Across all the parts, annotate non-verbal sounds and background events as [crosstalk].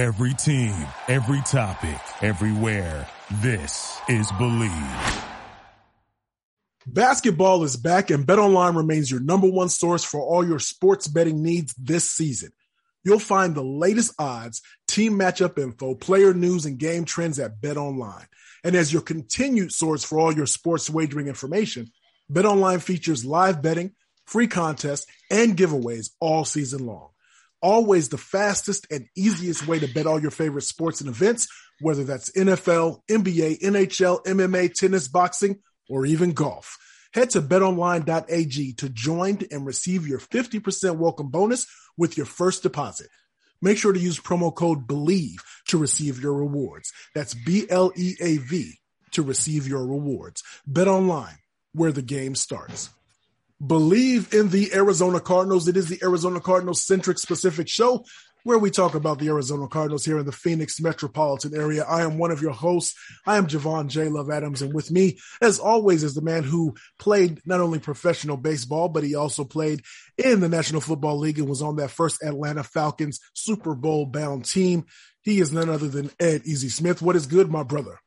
Every team, every topic, everywhere. This is Bleav. Basketball is back and BetOnline remains your number one source for all your sports betting needs this season. You'll find the latest odds, team matchup info, player news, and game trends at BetOnline. And as your continued source for all your sports wagering information, BetOnline features live betting, free contests, and giveaways all season long. Always the fastest and easiest way to bet all your favorite sports and events, whether that's NFL, NBA, NHL, MMA, tennis, boxing, or even golf. Head to betonline.ag to join and receive your 50% welcome bonus with your first deposit. Make sure to use promo code BLEAV to receive your rewards. That's B L E A V to receive your rewards. Bet online, where the game starts. Bleav in the Arizona Cardinals. It is the Arizona Cardinals centric specific show where we talk about the Arizona Cardinals here in the Phoenix metropolitan area. I am one of your hosts. I am Javon J. Love Adams, and with me, as always, is the man who played not only professional baseball, but he also played in the National Football League and was on that first Atlanta Falcons Super Bowl bound team. He is none other than Ed Easy Smith. What is good, my brother?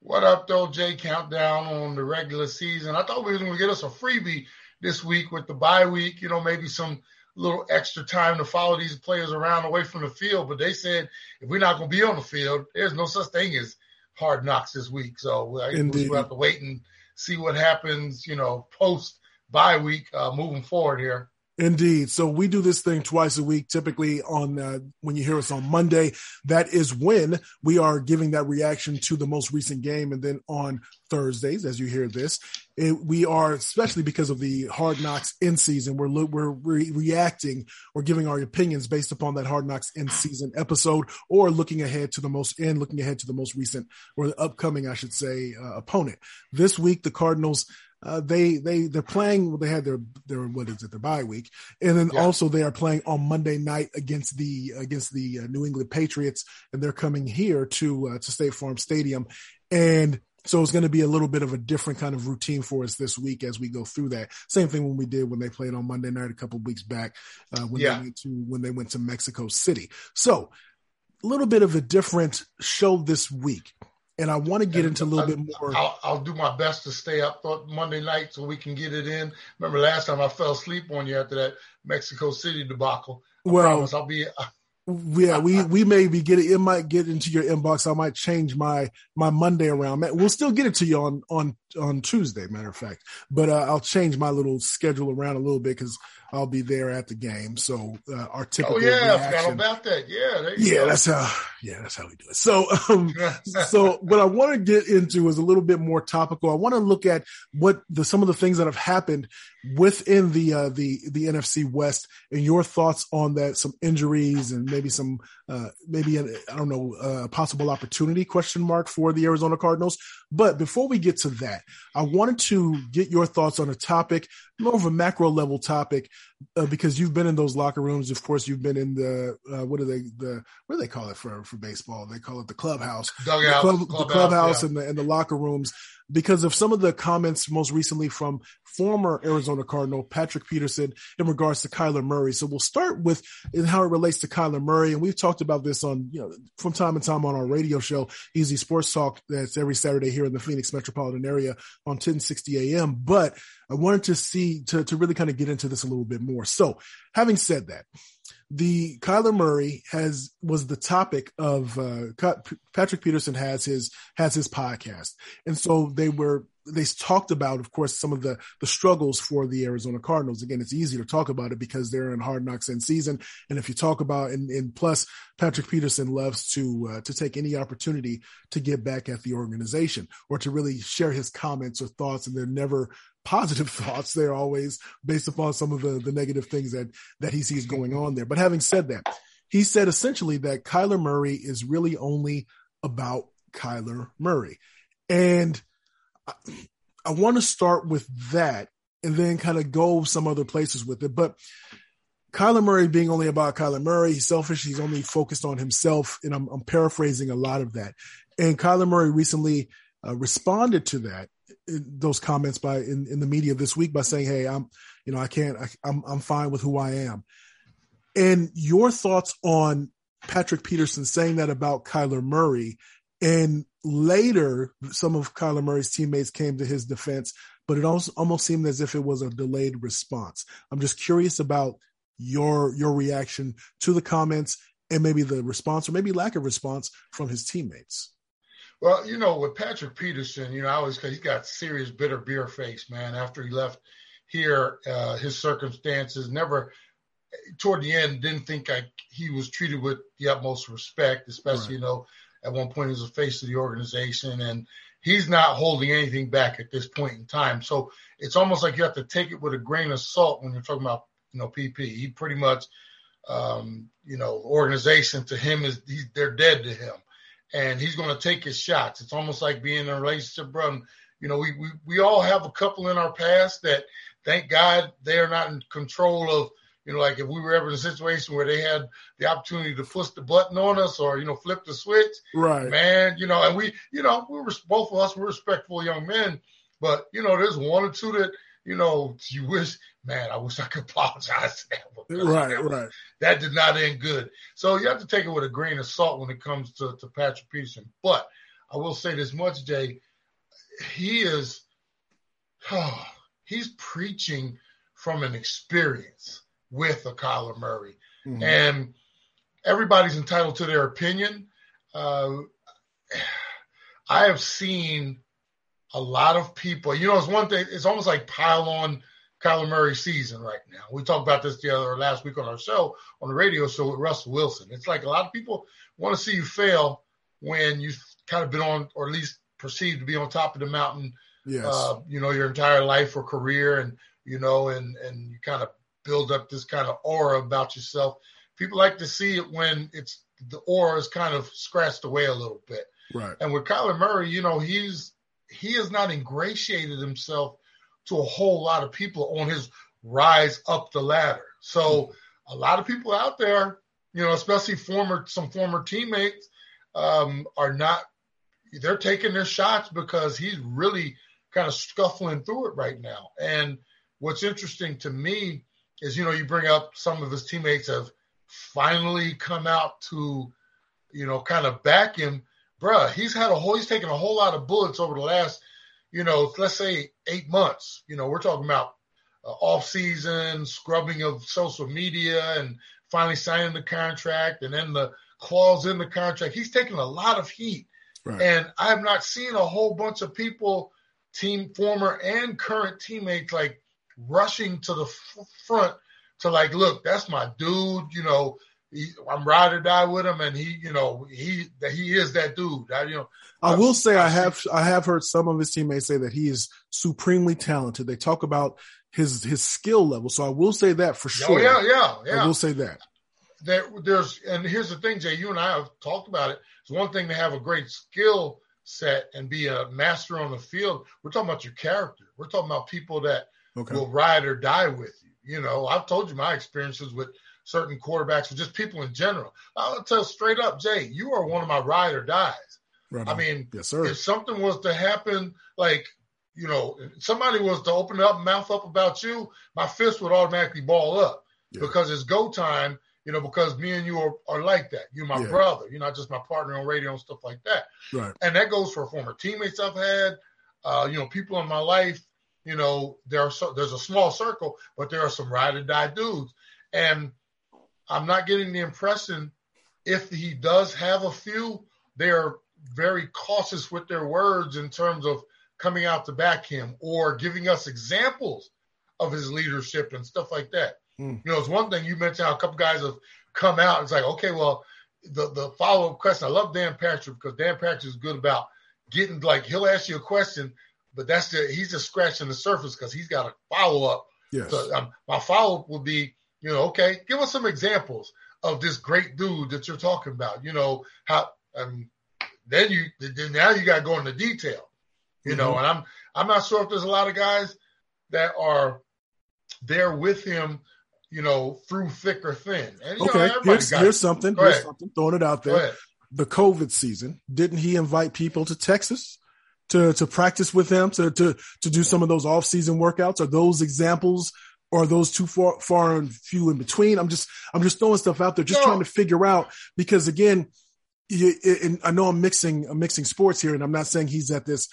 What up, though, Jay? Countdown on the regular season. I thought we were going to get us a freebie this week with the bye week, you know, maybe some – little extra time to follow these players around away from the field. But they said if we're not going to be on the field, there's no such thing as hard knocks this week. So we'll have to wait and see what happens, you know, post bye week uh, moving forward here. Indeed. So we do this thing twice a week, typically on uh, when you hear us on Monday. That is when we are giving that reaction to the most recent game. And then on Thursdays, as you hear this, it, we are, especially because of the hard knocks in season, we're, we're re- reacting or giving our opinions based upon that hard knocks in season episode or looking ahead to the most and looking ahead to the most recent or the upcoming, I should say, uh, opponent. This week, the Cardinals uh, they they they're playing. They had their their what is it their bye week, and then yeah. also they are playing on Monday night against the against the uh, New England Patriots, and they're coming here to uh, to State Farm Stadium, and so it's going to be a little bit of a different kind of routine for us this week as we go through that. Same thing when we did when they played on Monday night a couple weeks back uh, when yeah. they went to when they went to Mexico City. So a little bit of a different show this week and I want to get into a little bit more. I'll, I'll, do my best to stay up Monday night so we can get it in. Remember last time I fell asleep on you after that Mexico City debacle. I well, promise I'll be. yeah, we we may be getting it might get into your inbox. I might change my my Monday around. We'll still get it to you on on on Tuesday, matter of fact. But uh, I'll change my little schedule around a little bit because I'll be there at the game. So uh, our typical. Oh yeah, reaction, I forgot about that. Yeah, yeah, go. that's how. Yeah, that's how we do it. So, um, [laughs] so what I want to get into is a little bit more topical. I want to look at what the some of the things that have happened within the uh, the the NFC West and your thoughts on that. Some injuries and maybe some uh, maybe I don't know a possible opportunity question mark for the Arizona Cardinals. But before we get to that, I wanted to get your thoughts on a topic, more of a macro level topic, uh, because you've been in those locker rooms. Of course, you've been in the uh, what do they the what do they call it for for baseball? They call it the clubhouse, Dugout, the, club, clubhouse, the clubhouse, yeah. and the and the locker rooms because of some of the comments most recently from former Arizona Cardinal Patrick Peterson in regards to Kyler Murray. So we'll start with how it relates to Kyler Murray. And we've talked about this on, you know, from time to time on our radio show, Easy Sports Talk, that's every Saturday here in the Phoenix metropolitan area on 1060 AM. But I wanted to see, to, to really kind of get into this a little bit more. So having said that, the Kyler Murray has was the topic of uh, Patrick Peterson has his has his podcast, and so they were they talked about, of course, some of the the struggles for the Arizona Cardinals. Again, it's easy to talk about it because they're in hard knocks in season, and if you talk about and, and plus Patrick Peterson loves to uh, to take any opportunity to get back at the organization or to really share his comments or thoughts, and they're never positive [laughs] thoughts. They're always based upon some of the, the negative things that, that he sees going on there. But having said that, he said essentially that Kyler Murray is really only about Kyler Murray. And I, I want to start with that and then kind of go some other places with it. But Kyler Murray being only about Kyler Murray, he's selfish. He's only focused on himself. And I'm, I'm paraphrasing a lot of that. And Kyler Murray recently uh, responded to that those comments by in, in the media this week by saying, "Hey, I'm, you know, I can't, I, I'm, I'm fine with who I am." And your thoughts on Patrick Peterson saying that about Kyler Murray. And later, some of Kyler Murray's teammates came to his defense, but it also almost seemed as if it was a delayed response. I'm just curious about your your reaction to the comments and maybe the response or maybe lack of response from his teammates. Well, you know, with Patrick Peterson, you know, I always he's got serious bitter beer face, man. After he left here, uh, his circumstances never toward the end didn't think I, he was treated with the utmost respect, especially right. you know at one point he was the face of the organization, and he's not holding anything back at this point in time. So it's almost like you have to take it with a grain of salt when you're talking about you know PP. He pretty much um, you know organization to him is he's, they're dead to him, and he's going to take his shots. It's almost like being in a relationship, bro. You know, we, we we all have a couple in our past that, thank God, they are not in control of you know, like if we were ever in a situation where they had the opportunity to push the button on us or, you know, flip the switch, right, man, you know, and we, you know, we were both of us were respectful young men, but you know, there's one or two that, you know, you wish, man, I wish I could [laughs] apologize to them. Right, that, right. That did not end good. So you have to take it with a grain of salt when it comes to, to Patrick Peterson. But I will say this much, Jay, he is, oh, [sighs] he's preaching from an experience with a Kyler Murray. Mm-hmm. And everybody's entitled to their opinion. Uh, [sighs] I have seen a lot of people, you know, it's one thing, it's almost like pile on Kyler Murray season right now. We talked about this the other last week on our show, on the radio show with Russell Wilson. It's like a lot of people want to see you fail when you've kind of been on, or at least perceived to be on top of the mountain, yes. uh, you know, your entire life or career. And, you know, and, and you kind of build up this kind of aura about yourself. People like to see it when it's the aura is kind of scratched away a little bit. Right. And with Kyler Murray, you know, he's he has not ingratiated himself to a whole lot of people on his rise up the ladder. So a lot of people out there, you know, especially former some former teammates, um, are not they're taking their shots because he's really kind of scuffling through it right now. And what's interesting to me is you know you bring up some of his teammates have finally come out to you know kind of back him bruh he's had a whole he's taken a whole lot of bullets over the last you know let's say eight months you know we're talking about uh, off season scrubbing of social media and finally signing the contract and then the clause in the contract he's taken a lot of heat right. and i have not seen a whole bunch of people team former and current teammates like rushing to the f- front to like, look, that's my dude. You know, he, I'm ride or die with him, and he, you know, he he is that dude. I, you know, I will say I have I have heard some of his teammates say that he is supremely talented. They talk about his his skill level, so I will say that for oh, sure. Oh yeah, yeah, yeah. I will say that. There, there's and here's the thing, Jay. You and I have talked about it. It's one thing to have a great skill set and be a master on the field. We're talking about your character. We're talking about people that okay. will ride or die with you. You know, I've told you my experiences with certain quarterbacks or just people in general. I'll tell straight up, Jay, you are one of my ride or dies. Right I mean, yes, sir. if something was to happen, like, you know, somebody was to open up, mouth up about you, my fist would automatically ball up yeah. because it's go time, you know, because me and you are, are like that. You're my yeah. brother. You're not just my partner on radio and stuff like that. Right. And that goes for former teammates I've had, uh, you know, people in my life you know, there are so, there's a small circle, but there are some ride or die dudes. And I'm not getting the impression if he does have a few, they're very cautious with their words in terms of coming out to back him or giving us examples of his leadership and stuff like that. Mm. You know, it's one thing you mentioned how a couple guys have come out. It's like, okay, well, the the follow up question. I love Dan Patrick because Dan Patrick is good about getting like he'll ask you a question but that's the he's just scratching the surface because he's got a follow up. Yes. So um, my follow up would be, you know, okay, give us some examples of this great dude that you're talking about. You know how, um, then you then now you got to go into detail. You mm-hmm. know, and I'm I'm not sure if there's a lot of guys that are there with him. You know, through thick or thin. And, okay, know, here's, here's something. Here's something. Throwing it out there. The COVID season. Didn't he invite people to Texas? to to practice with them to to to do some of those off season workouts? Are those examples or are those too far, far and few in between? I'm just, I'm just throwing stuff out there, just no. trying to figure out because again, you, and I know I'm mixing, I'm mixing sports here and I'm not saying he's at this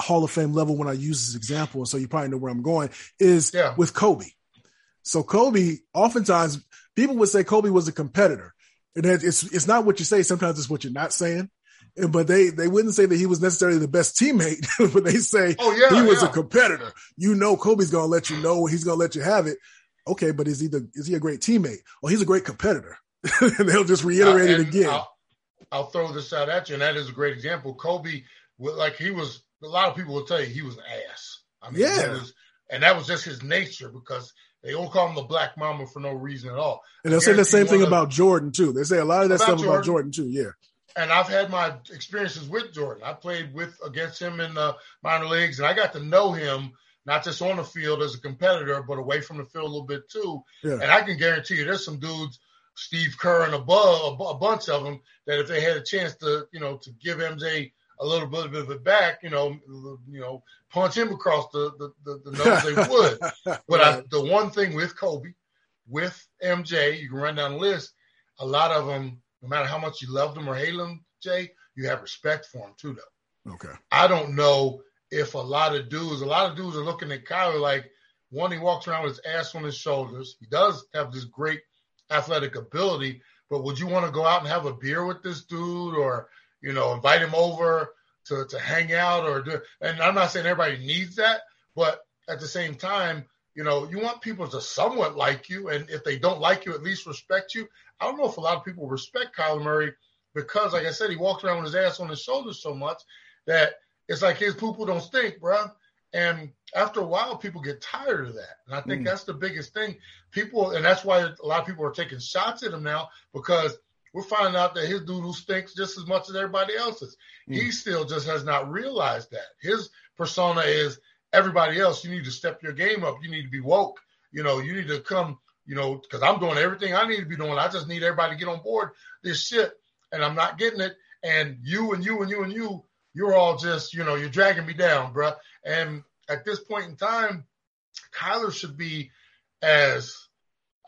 Hall of Fame level when I use this example. And so you probably know where I'm going is yeah. with Kobe. So Kobe, oftentimes people would say Kobe was a competitor. And it's, it's not what you say. Sometimes it's what you're not saying. But they, they wouldn't say that he was necessarily the best teammate, [laughs] but they say oh, yeah, he was yeah. a competitor. You know, Kobe's going to let you know he's going to let you have it. Okay. But is he the, is he a great teammate? Well, he's a great competitor. [laughs] and they'll just reiterate uh, it again. I'll, I'll throw this out at you. And that is a great example. Kobe, like he was, a lot of people will tell you he was an ass. I mean, yeah. Was, and that was just his nature because they don't call him the Black Mamba for no reason at all. And they'll say the same thing about Jordan too. They say a lot of that stuff Jordan, about Jordan too. Yeah. And I've had my experiences with Jordan. I played with against him in the minor leagues, and I got to know him not just on the field as a competitor, but away from the field a little bit too. Yeah. And I can guarantee you, there's some dudes, Steve Kerr and above, a, bunch of them, that if they had a chance to, you know, to give MJ a little bit of it back, you know, you know, punch him across the the, the, the nose, they [laughs] would. But right. I, the one thing with Kobe, with MJ, you can run down the list. A lot of them, no matter how much you love them or hate them, Jay, you have respect for them too, though. Okay. I don't know if a lot of dudes, a lot of dudes are looking at Kyler like one, he walks around with his ass on his shoulders. He does have this great athletic ability, but would you want to go out and have a beer with this dude or you know, invite him over to, to hang out or do, and I'm not saying everybody needs that, but at the same time, you know, you want people to somewhat like you. And if they don't like you, at least respect you. I don't know if a lot of people respect Kyler Murray because, like I said, he walks around with his ass on his shoulders so much that it's like his poo poo don't stink, bro. And after a while, people get tired of that. And I think mm. that's the biggest thing. People, and that's why a lot of people are taking shots at him now because we're finding out that his doodle stinks just as much as everybody else's. Mm. He still just has not realized that. His persona is everybody else. You need to step your game up. You need to be woke. You know, you need to come, you know, because I'm doing everything I need to be doing. I just need everybody to get on board this shit. And I'm not getting it. And you and you and you and you, you're all just, you know, you're dragging me down, bruh. And at this point in time, Kyler should be as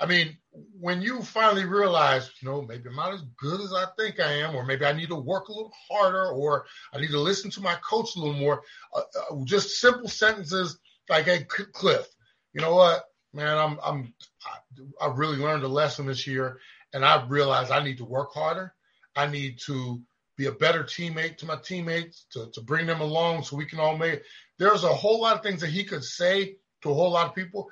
I mean, when you finally realize, you know, maybe I'm not as good as I think I am, or maybe I need to work a little harder, or I need to listen to my coach a little more, uh, uh, just simple sentences like, "Hey, Cliff, you know what, man, I'm, I'm, I, I really learned a lesson this year, and I realized I need to work harder. I need to be a better teammate to my teammates, to, to bring them along so we can all make. There's a whole lot of things that he could say to a whole lot of people,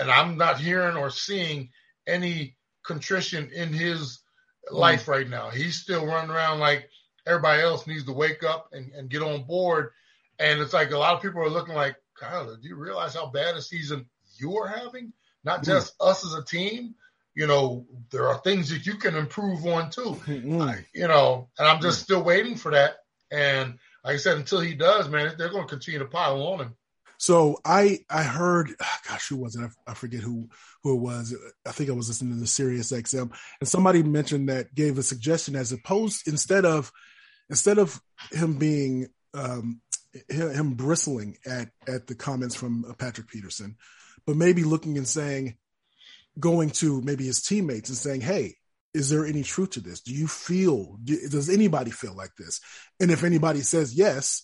and I'm not hearing or seeing any contrition in his mm. life right now. He's still running around like everybody else needs to wake up and, and get on board. And it's like a lot of people are looking like, Kyler, do you realize how bad a season you are having? Not mm. just mm. us as a team. You know, there are things that you can improve on too. [laughs] Mm. you know, and I'm just mm. still waiting for that. And like I said, until he does, man, they're going to continue to pile on him. So I I heard, gosh, who was it? I, I, forget who who it was. I think I was listening to the Sirius XM, and somebody mentioned that gave a suggestion as opposed instead of instead of him being um, him bristling at at the comments from Patrick Peterson, but maybe looking and saying, going to maybe his teammates and saying, "Hey, is there any truth to this? Do you feel? Does anybody feel like this? And if anybody says yes."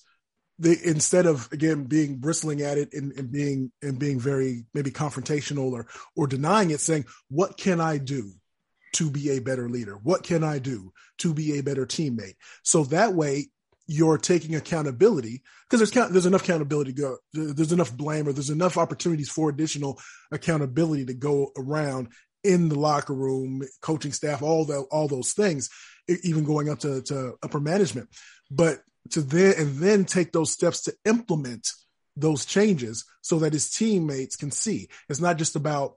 They instead of again being bristling at it and, and being and being very maybe confrontational or or denying it, saying, "What can I do to be a better leader? What can I do to be a better teammate?" So that way, you're taking accountability because there's count, there's enough accountability go there's enough blame or there's enough opportunities for additional accountability to go around in the locker room, coaching staff, all the all those things, even going up to, to upper management. But to then and then take those steps to implement those changes so that his teammates can see. It's not just about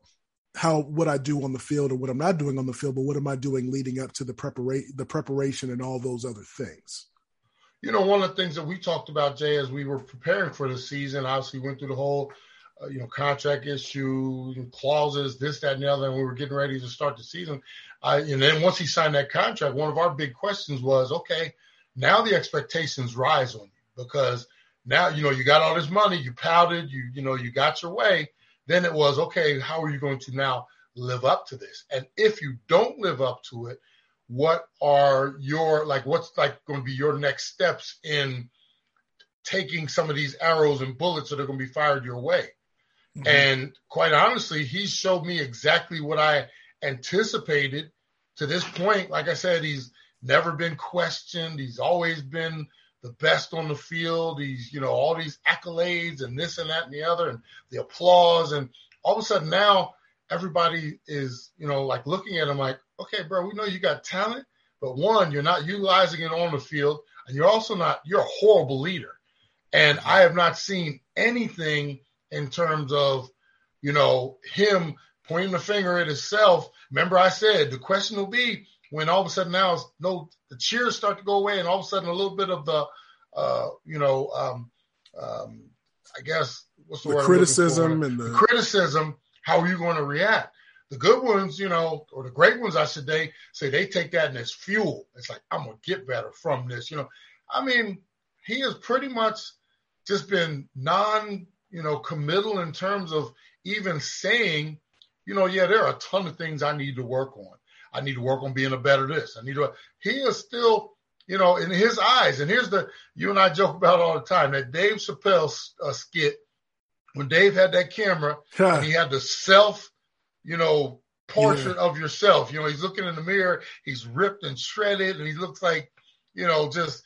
how what I do on the field or what I'm not doing on the field, but what am I doing leading up to the preparation, the preparation, and all those other things. You know, one of the things that we talked about, Jay, as we were preparing for the season, obviously went through the whole, uh, you know, contract issue, clauses, this, that, and the other, and we were getting ready to start the season. And then once he signed that contract, one of our big questions was, okay, now the expectations rise on you because now you know you got all this money, you pouted, you you know you got your way. then it was okay. How are you going to now live up to this? And if you don't live up to it, what are your like? What's like going to be your next steps in taking some of these arrows and bullets that are going to be fired your way? Mm-hmm. And quite honestly, he showed me exactly what I anticipated to this point. Like I said, he's never been questioned. He's always been the best on the field. He's, you know, all these accolades and this and that and the other and the applause. And all of a sudden now everybody is, you know, like looking at him like, okay, bro, we know you got talent, but one, you're not utilizing it on the field. And you're also not, you're a horrible leader. And I have not seen anything in terms of, you know, him pointing the finger at himself. Remember, I said the question will be when all of a sudden now no the cheers start to go away, and all of a sudden a little bit of the, uh, you know, um, um, I guess what's the, the word criticism and the... the criticism. How are you going to react? The good ones, you know, or the great ones, I should say, say they take that and it's fuel. It's like I'm gonna get better from this. You know, I mean, he has pretty much just been non, you know, committal in terms of even saying, you know, yeah, there are a ton of things I need to work on. I need to work on being a better this. I need to. He is still, you know, in his eyes. And here's the you and I joke about all the time that Dave Chappelle uh, skit when Dave had that camera huh. and he had the self, you know, portrait yeah. of yourself. You know, he's looking in the mirror, he's ripped and shredded, and he looks like, you know, just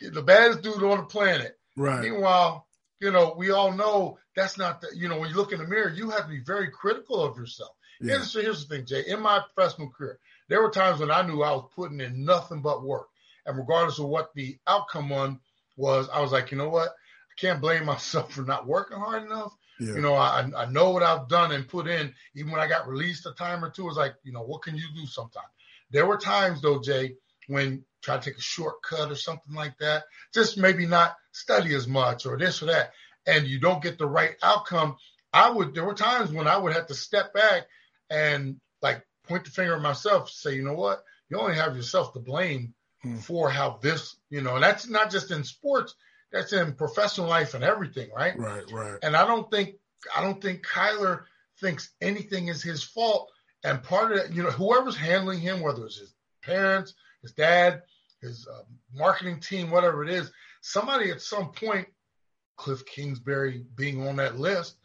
the baddest dude on the planet. Right. Meanwhile, you know, we all know that's not the, you know, when you look in the mirror, you have to be very critical of yourself. Yeah. Here's, here's the thing, Jay. In my professional career, there were times when I knew I was putting in nothing but work. And regardless of what the outcome on was, I was like, you know what? I can't blame [laughs] myself for not working hard enough. Yeah. You know, I I know what I've done and put in. Even when I got released a time or two, it's like, you know, what can you do sometimes? There were times though, Jay, when try to take a shortcut or something like that, just maybe not study as much or this or that, and you don't get the right outcome. I would there were times when I would have to step back and like point the finger at myself, say, you know what, you only have yourself to blame hmm. for how this, you know, and that's not just in sports, that's in professional life and everything, right? Right, right. And I don't think I don't think Kyler thinks anything is his fault. And part of that, you know, whoever's handling him, whether it's his parents, his dad, his uh, marketing team, whatever it is, somebody at some point, Cliff Kingsbury being on that list,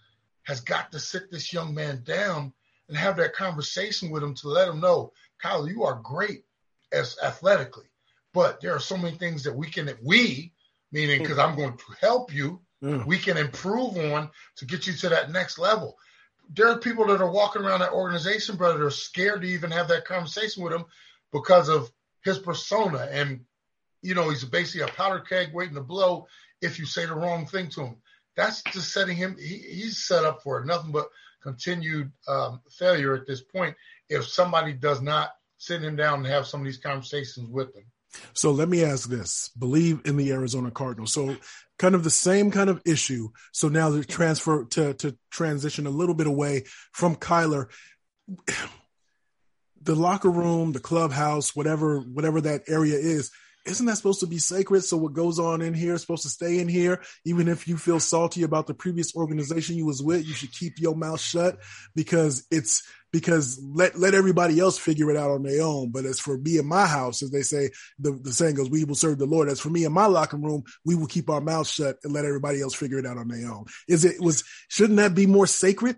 has got to sit this young man down and have that conversation with him to let him know, Kyle, you are great as athletically, but there are so many things that we can, we, meaning because I'm going to help you, yeah. we can improve on to get you to that next level. There are people that are walking around that organization, brother, that are scared to even have that conversation with him because of his persona. And, you know, he's basically a powder keg waiting to blow if you say the wrong thing to him. That's just setting him, he, he's set up for nothing but continued um, failure at this point if somebody does not sit him down and have some of these conversations with him. So let me ask this: Bleav in the Arizona Cardinals. So kind of the same kind of issue. So now the transfer to to transition a little bit away from Kyler. [sighs] The locker room, the clubhouse, whatever whatever that area is, isn't that supposed to be sacred? So what goes on in here is supposed to stay in here. Even if you feel salty about the previous organization you was with, you should keep your mouth shut because it's because let let everybody else figure it out on their own. But as for me in my house, as they say, the, the saying goes, we will serve the Lord. As for me in my locker room, we will keep our mouths shut and let everybody else figure it out on their own. Is it was shouldn't that be more sacred?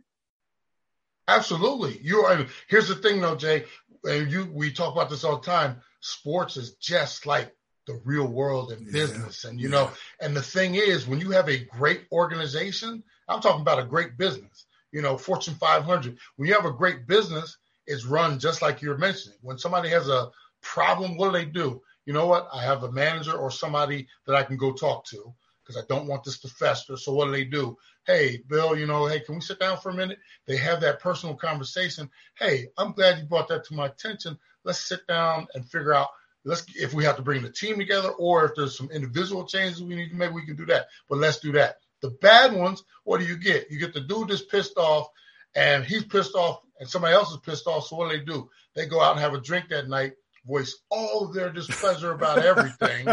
Absolutely. You are here's the thing though, Jay, and you we talk about this all the time. Sports is just like the real world and business. And you yeah. know, and the thing is when you have a great organization, I'm talking about a great business you know, Fortune 500. When you have a great business, it's run just like you're mentioning. When somebody has a problem, what do they do? You know what? I have a manager or somebody that I can go talk to because I don't want this to fester. So what do they do? Hey, Bill, you know, hey, can we sit down for a minute? They have that personal conversation. Hey, I'm glad you brought that to my attention. Let's sit down and figure out let's if we have to bring the team together or if there's some individual changes we need to make, we can do that. But let's do that. The bad ones, what do you get? You get the dude that's pissed off and he's pissed off and somebody else is pissed off. So what do they do? They go out and have a drink that night, voice all their displeasure about everything.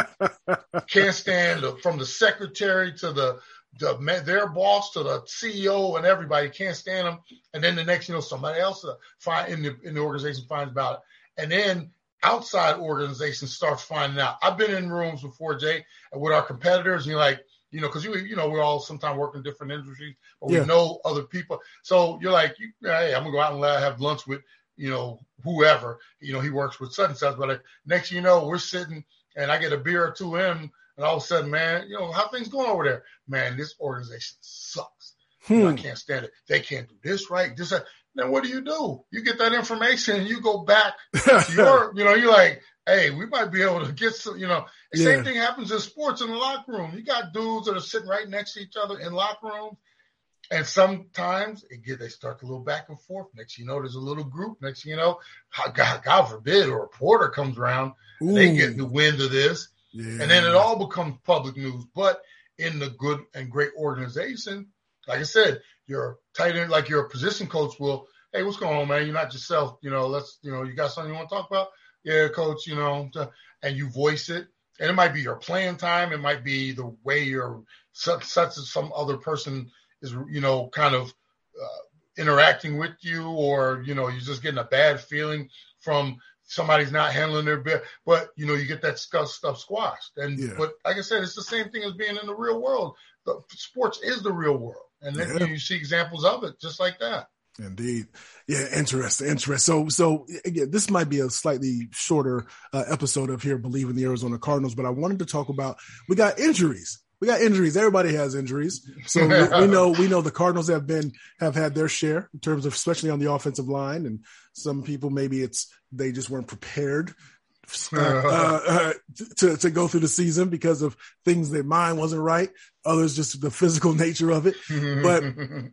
[laughs] Can't stand the, from the secretary to the the, their boss to the CEO and everybody can't stand them. And then the next, you know, somebody else uh, find in the in the organization finds about it, and then outside organizations starts finding out. I've been in rooms before, Jay, with our competitors, and you're like, you know, because you you know we're all sometimes working different industries, but yeah. we know other people. So you're like, hey, I'm gonna go out and have lunch with you know whoever. You know, he works with such and such. But like, next, you know, we're sitting and I get a beer or two in and all of a sudden, man, you know, how things going over there? Man, this organization sucks. Hmm. I can't stand it. They can't do this right. This, that. Then what do you do? You get that information and you go back [laughs] to your, you know, you're like, hey, we might be able to get some, you know, the yeah. same thing happens in sports in the locker room. You got dudes that are sitting right next to each other in locker rooms. And sometimes it get, they start a little back and forth. Next, you know, there's a little group. Next, you know, God, God forbid, a reporter comes around, they get the wind of this, yeah. And then it all becomes public news. But in the good and great organization, like I said, you're tight end, like your position coach will, hey, what's going on, man? You're not yourself. You know, let's, you know, you got something you want to talk about? Yeah, coach, you know, and you voice it. And it might be your playing time. It might be the way you're such, such as some other person is, you know, kind of uh, interacting with you, or, you know, you're just getting a bad feeling from somebody's not handling their bit, but you know, you get that stuff, stuff squashed. And yeah. but like I said, it's the same thing as being in the real world. The sports is the real world, and then yeah. you, see examples of it just like that. Indeed. Yeah, interesting, interesting. So, so again, this might be a slightly shorter uh, episode of here, Bleav in the Arizona Cardinals, but I wanted to talk about we got injuries we got injuries. Everybody has injuries. So we, we, [laughs] know we know the Cardinals have been have had their share in terms of especially on the offensive line, and some people maybe it's they just weren't prepared uh, uh, uh, to to go through the season because of things their mind wasn't right. Others just the physical [laughs] nature of it. but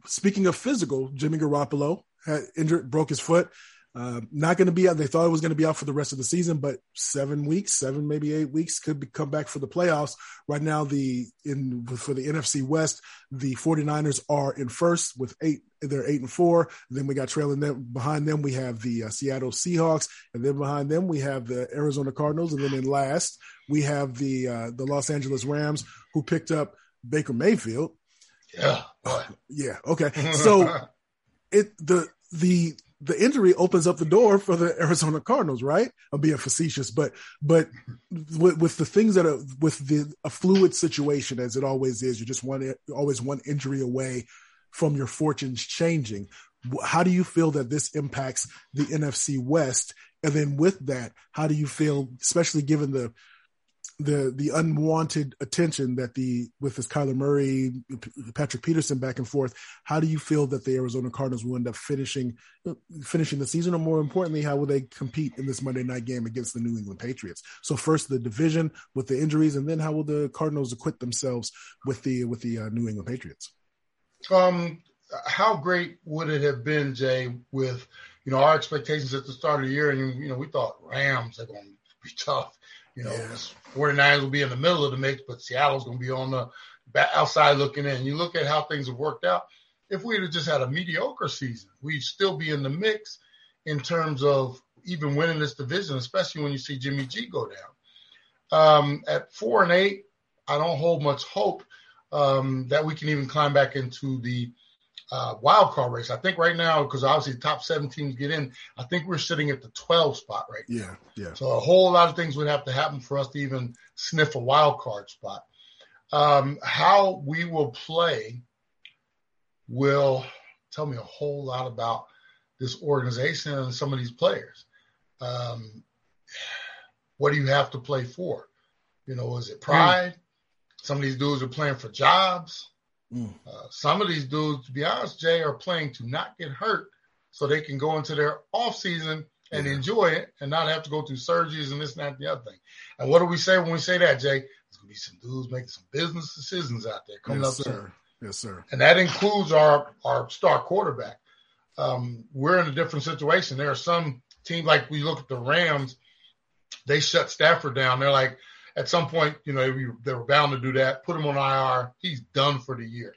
[laughs] speaking of physical, Jimmy Garoppolo had injured, broke his foot. Uh, not going to be out. They thought it was going to be out for the rest of the season, but seven weeks, seven maybe eight weeks could be, come back for the playoffs. Right now, the in for the NFC West, the 49ers are in first with eight. They're eight and four. Then we got trailing them behind them. We have the uh, Seattle Seahawks, and then behind them we have the Arizona Cardinals, and then in last we have the uh, the Los Angeles Rams, who picked up Baker Mayfield. Yeah. yeah. Okay. [laughs] So it the the the injury opens up the door for the Arizona Cardinals, right? I'm being facetious, but but with, with the things that are with the a fluid situation as it always is, you're just one always one injury away from your fortunes changing. How do you feel that this impacts the NFC West? And then with that, how do you feel, especially given the the the unwanted attention that the with this Kyler Murray, Patrick Peterson back and forth. How do you feel that the Arizona Cardinals will end up finishing finishing the season, or more importantly, how will they compete in this Monday night game against the New England Patriots? So first the division with the injuries, and then how will the Cardinals acquit themselves with the with the uh, New England Patriots? Um, how great would it have been, Jay, with you know our expectations at the start of the year, and you know we thought Rams are going to be [laughs] tough you know, yeah. 49ers will be in the middle of the mix, but Seattle's going to be on the outside looking in. You look at how things have worked out. If we'd have just had a mediocre season, we'd still be in the mix in terms of even winning this division, especially when you see Jimmy G go down. Um, at four and eight, I don't hold much hope um, that we can even climb back into the uh, wild card race. I think right now, because obviously the top seven teams get in, I think we're sitting at the 12 spot right now. Yeah, yeah. So a whole lot of things would have to happen for us to even sniff a wild card spot. Um, how we will play will tell me a whole lot about this organization and some of these players. Um, what do you have to play for? You know, is it pride? Mm. Some of these dudes are playing for jobs. Mm. Uh, some of these dudes, to be honest, Jay, are playing to not get hurt so they can go into their off season and yeah. enjoy it and not have to go through surgeries and this and that and the other thing. And what do we say when we say that, Jay? There's gonna be some dudes making some business decisions out there coming yes, up sir. Yes, sir. And that includes our our star quarterback. Um, we're in a different situation. There are some teams like we look at the Rams, they shut Stafford down. They're like, at some point, you know, they were bound to do that. Put him on IR. He's done for the year.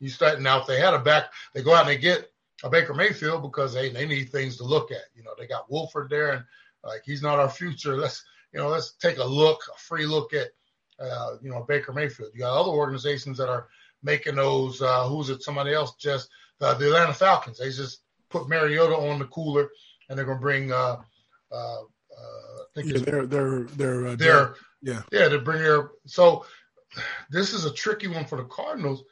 He's starting now. If they had a back, they go out and they get a Baker Mayfield because they they need things to look at. You know, they got Wolford there, and like he's not our future. Let's you know, let's take a look, a free look at uh, you know Baker Mayfield. You got other organizations that are making those. Uh, who's it? Somebody else just uh, the Atlanta Falcons. They just put Mariota on the cooler, and they're going to bring. Uh, uh, I think Yeah, they're they're they're uh, they're yeah. yeah to bring their. So this is a tricky one for the Cardinals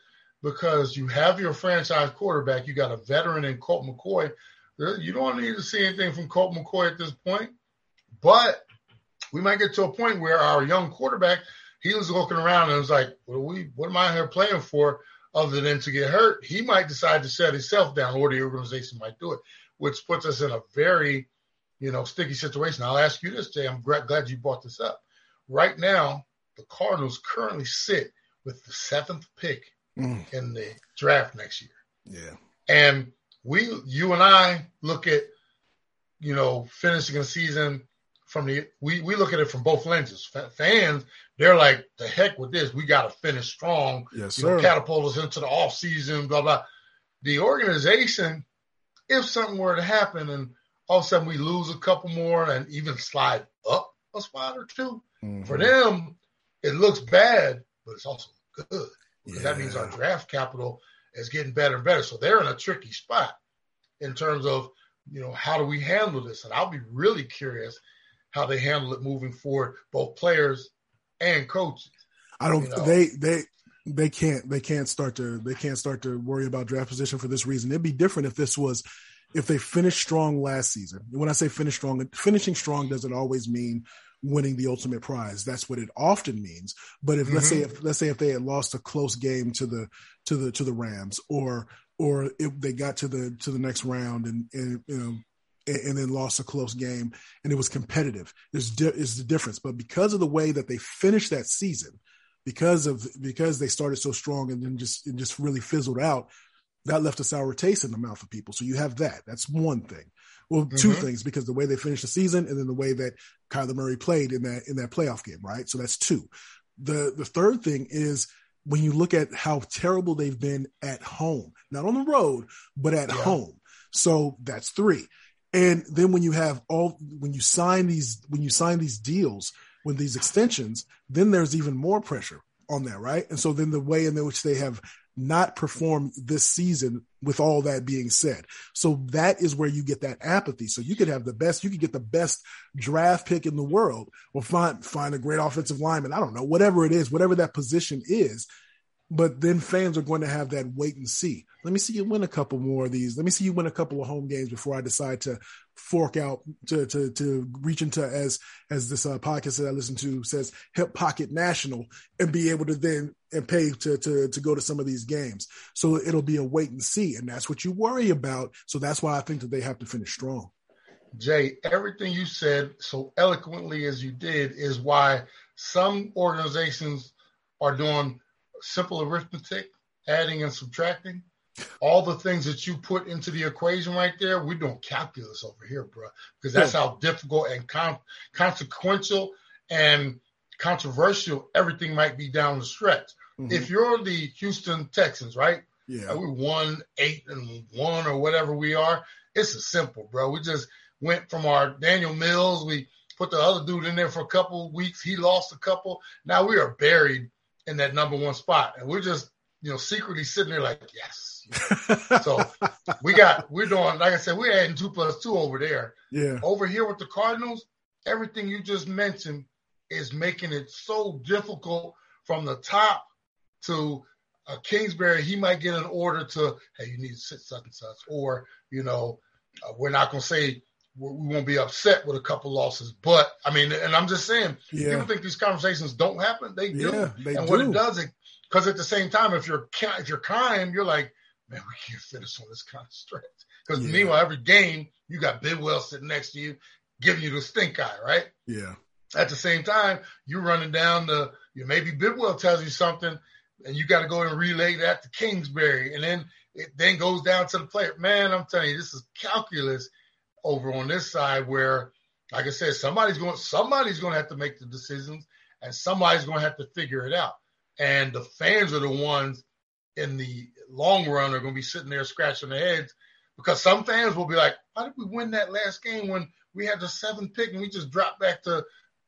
because you have your franchise quarterback. You got a veteran in Colt McCoy. You don't need to see anything from Colt McCoy at this point, but we might get to a point where our young quarterback he was looking around and was like, "What are we? What am I here playing for?" Other than to get hurt, he might decide to shut himself down, or the organization might do it, which puts us in a very, you know, sticky situation. I'll ask you this, Jay. I'm glad you brought this up. Right now, the Cardinals currently sit with the seventh pick Mm, in the draft next year. yeah. And we, you and I look at, you know, finishing a season from the, we, we look at it from both lenses. Fa- Fans, they're like, the heck with this. We got to finish strong, Yes, you know, sir. catapult us into the off season, blah, blah. The organization, if something were to happen and all of a sudden we lose a couple more and even slide up a spot or 2 Mhm. for them, it looks bad, but it's also good because that means our draft capital is getting better and better. So they're in a tricky spot in terms of, you know, how do we handle this? And I'll be really curious how they handle it moving forward, both players and coaches. I don't. you know. They they they can't they can't start to they can't start to worry about draft position for this reason. It'd be different if this was if they finished strong last season. When I say finish strong, finishing strong doesn't always mean winning the ultimate prize. That's what it often means. But if let's say mm-hmm. if let's say if they had lost a close game to the to the to the Rams or or if they got to the to the next round and and you know and, and then lost a close game and it was competitive. There's di- is the difference. But because of the way that they finished that season, because of because they started so strong and then just it just really fizzled out, that left a sour taste in the mouth of people. So you have that. That's one thing. Well, 2 Mhm. things because the way they finished the season and then the way that Kyler Murray played in that in that playoff game, right? So that's two. The the third thing is when you look at how terrible they've been at home, not on the road, but at Yeah. home. So that's three. And then when you have all when you sign these when you sign these deals with these extensions, then there's even more pressure on that, right? And so then the way in which they have not perform this season with all that being said. So that is where you get that apathy. So you could have the best, you could get the best draft pick in the world or find find a great offensive lineman. I don't know, whatever it is, whatever that position is. But then fans are going to have that wait and see. Let me see you win a couple more of these. Let me see you win a couple of home games before I decide to fork out to to to reach into as as this uh, podcast that I listen to says hip pocket national and be able to then and pay to to to go to some of these games. So it'll be a wait and see, and that's what you worry about. So that's why I think that they have to finish strong. Jay, everything you said so eloquently as you did is why some organizations are doing simple arithmetic, adding and subtracting. All the things that you put into the equation right there, we're doing calculus over here, bro, because that's how difficult and con- consequential and controversial everything might be down the stretch. Mhm. If you're the Houston Texans, right? yeah, we won eight and one or whatever we are. It's a simple, bro. We just went from our Davis Mills. We put the other dude in there for a couple weeks. He lost a couple. Now we are buried in that number one spot, and we're just you know secretly sitting there like yes. [laughs] So we got we're doing like I said we're adding two plus two over there. yeah, Over here with the Cardinals, everything you just mentioned is making it so difficult from the top to uh, Kingsbury. He might get an order to, hey, you need to sit such and such, or you know, uh, we're not going to say we we won't be upset with a couple losses, but I mean, and I'm just saying, yeah, people think these conversations don't happen. They do, yeah. They and do. what it does, it because at the same time, if you're if you're kind, you're like, man, we can't finish on this kind of stretch. Because Yeah. meanwhile, every game you got Bidwill sitting next to you, giving you the stink eye, right? yeah, At the same time, you're running down the, you maybe Bidwill tells you something, and you got to go and relay that to Kingsbury, and then it then goes down to the player. Man, I'm telling you, this is calculus over on this side where, like I said, somebody's going, somebody's going to have to make the decisions, and somebody's going to have to figure it out. And the fans are the ones in the long run are going to be sitting there scratching their heads because some fans will be like, "How did we win that last game when we had the seventh pick and we just dropped back to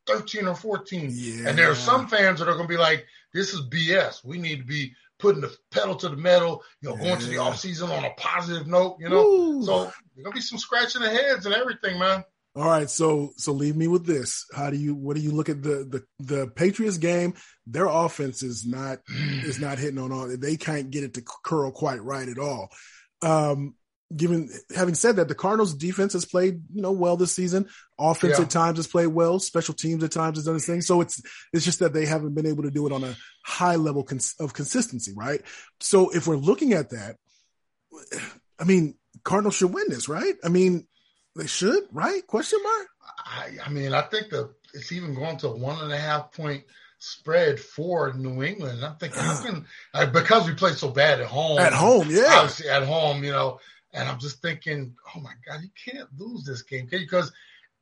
13 or 14?" yeah. And there are some fans that are going to be like, "This is BS. We need to be putting the pedal to the metal, you know, going to the Yeah. offseason on a positive note, you know. Woo. So there's gonna be some scratching the heads and everything, man. All right, so so leave me with this. How do you what do you look at the the the Patriots game? Their offense is not is not hitting on all. They can't get it to curl quite right at all. Um, given having said that, the Cardinals defense has played you know well this season. Offense Yeah. at times has played well. Special teams at times has done its thing. So it's it's just that they haven't been able to do it on a high level cons- of consistency, right? So if we're looking at that, I mean, Cardinals should win this, right? I mean, they should, right? Question mark. I, I mean, I think the it's even going to a one and a half point spread for New England. I'm thinking, how [sighs] can, uh, because we played so bad at home, At home, yeah. obviously at home, you know, and I'm just thinking, oh my God, you can't lose this game because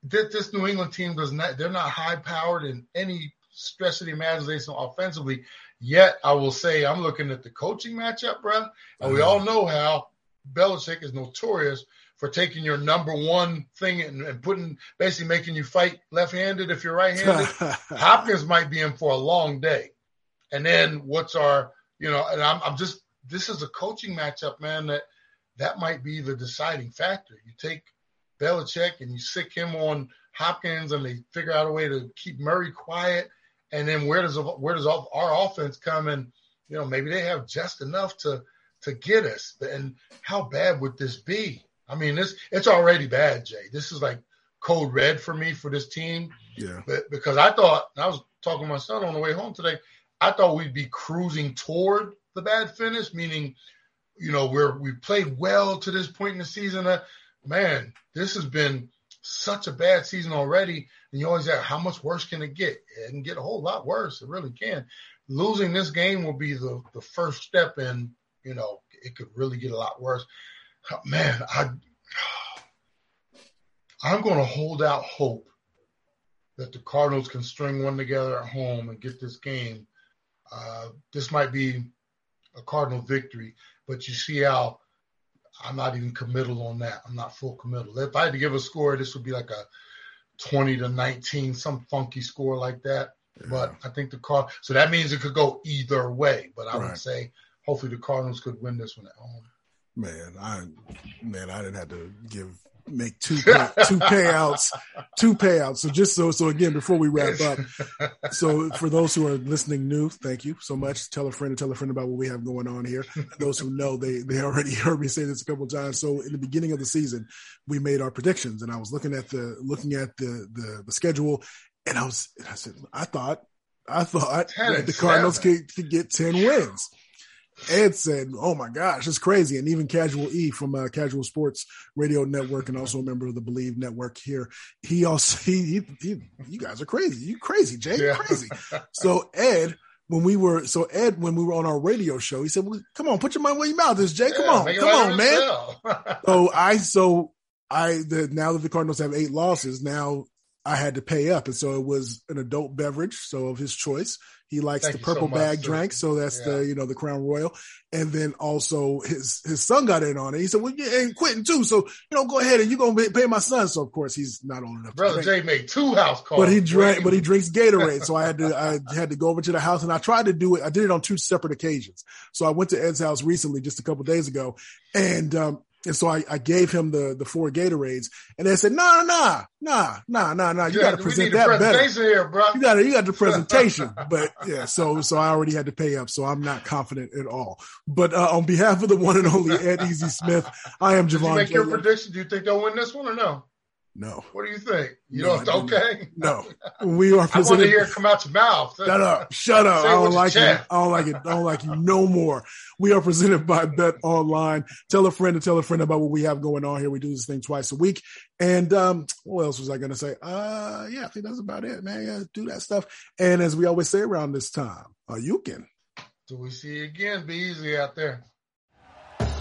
this, New England team does not, they're not high powered in any stretch of the imagination offensively. Yet, I will say, I'm looking at the coaching matchup, bro, and we uh-huh. all know how Belichick is notorious for taking your number one thing and, and putting, basically making you fight left handed if you're right handed. [laughs] Hopkins might be in for a long day. And then what's our, you know, and I'm, I'm just, this is a coaching matchup, man, that that might be the deciding factor. You take Belichick and you sick him on Hopkins and they figure out a way to keep Murray quiet. And then where does, where does our offense come And You know, maybe they have just enough to, to get us. And how bad would this be? I mean, this, it's already bad, Jay. This is like code red for me for this team. yeah. But because I thought I was talking to my son on the way home today, I thought we'd be cruising toward the bad finish, meaning, you know, we're we played well to this point in the season. Uh, man, this has been such a bad season already, and you always ask, how much worse can it get? It can get a whole lot worse. It really can. Losing this game will be the the first step in. You know, it could really get a lot worse. Man, I I'm going to hold out hope that the Cardinals can string one together at home and get this game. Uh, this might be a Cardinal victory, but you see how I'm not even committal on that. I'm not full committal. If I had to give a score, this would be like a 20 to 19, some funky score like that. But I think the Card so that means it could go either way. But I Right. would say hopefully the Cardinals could win this one at home. Man, I man, I didn't have to give make two pay, two payouts, two payouts. So just so so again, before we wrap up, [laughs] so for those who are listening new, thank you so much. Tell a friend and tell a friend about what we have going on here. Those who know, they they already [laughs] heard me say this a couple of times. So in the beginning of the season, we made our predictions, and I was looking at the looking at the the, the schedule, and I was and I said I thought I thought that the Cardinals could, could get ten wins. Ed said, "Oh my gosh, it's crazy!" And even Casual E from uh, Casual Sports Radio Network, and also a member of the Bleav Network here, he also [laughs] he, he, he you guys are crazy. You crazy, Jay? Yeah. crazy. [laughs] So Ed, when we were so Ed, when we were on our radio show, he said, well, "Come on, put your money where your mouth is, Jay. Come Yeah, on, come on, man." [laughs] So I so I the now that the Cardinals have eight losses, now I had to pay up, and so it was an adult beverage, so of his choice. He likes Thank the so purple much, bag drink, so that's Yeah. the you know the Crown Royal, and then also his his son got in on it. He said, "Well, you ain't quitting too, so you know go ahead and you are gonna pay- my son." So of course he's not old enough, to Brother. Jay made two house calls. But he drank, but he drinks Gatorade. So I had to, I had to go over to the house and I tried to do it. I did it on two separate occasions. So I went to Ed's house recently, just a couple days ago. And, um, and so I, I gave him the, the four Gatorades and they said, nah, nah, nah, nah, nah, nah, you Yeah, got to present that better. here, bro. You got to, you got the [laughs] presentation, but yeah. So, so I already had to pay up. So I'm not confident at all. But uh, on behalf of the one and only Ed Easy Smith, I am Did you Javon. make your prediction? Do you think they'll win this one or no? No, What do you think? You No, don't okay? no, we are [laughs] I want to hear it come out your mouth. [laughs] Shut up. Shut up. Say I don't like chest. I don't like it. I don't like you no more. We are presented by Bet Online. Tell a friend to tell a friend about what we have going on here. We do this thing twice a week. And um, what else was I gonna say? Uh yeah, I think that's about it, man. Yeah, do that stuff. And as we always say around this time, uh, you can. Do we see you again? Be easy out there.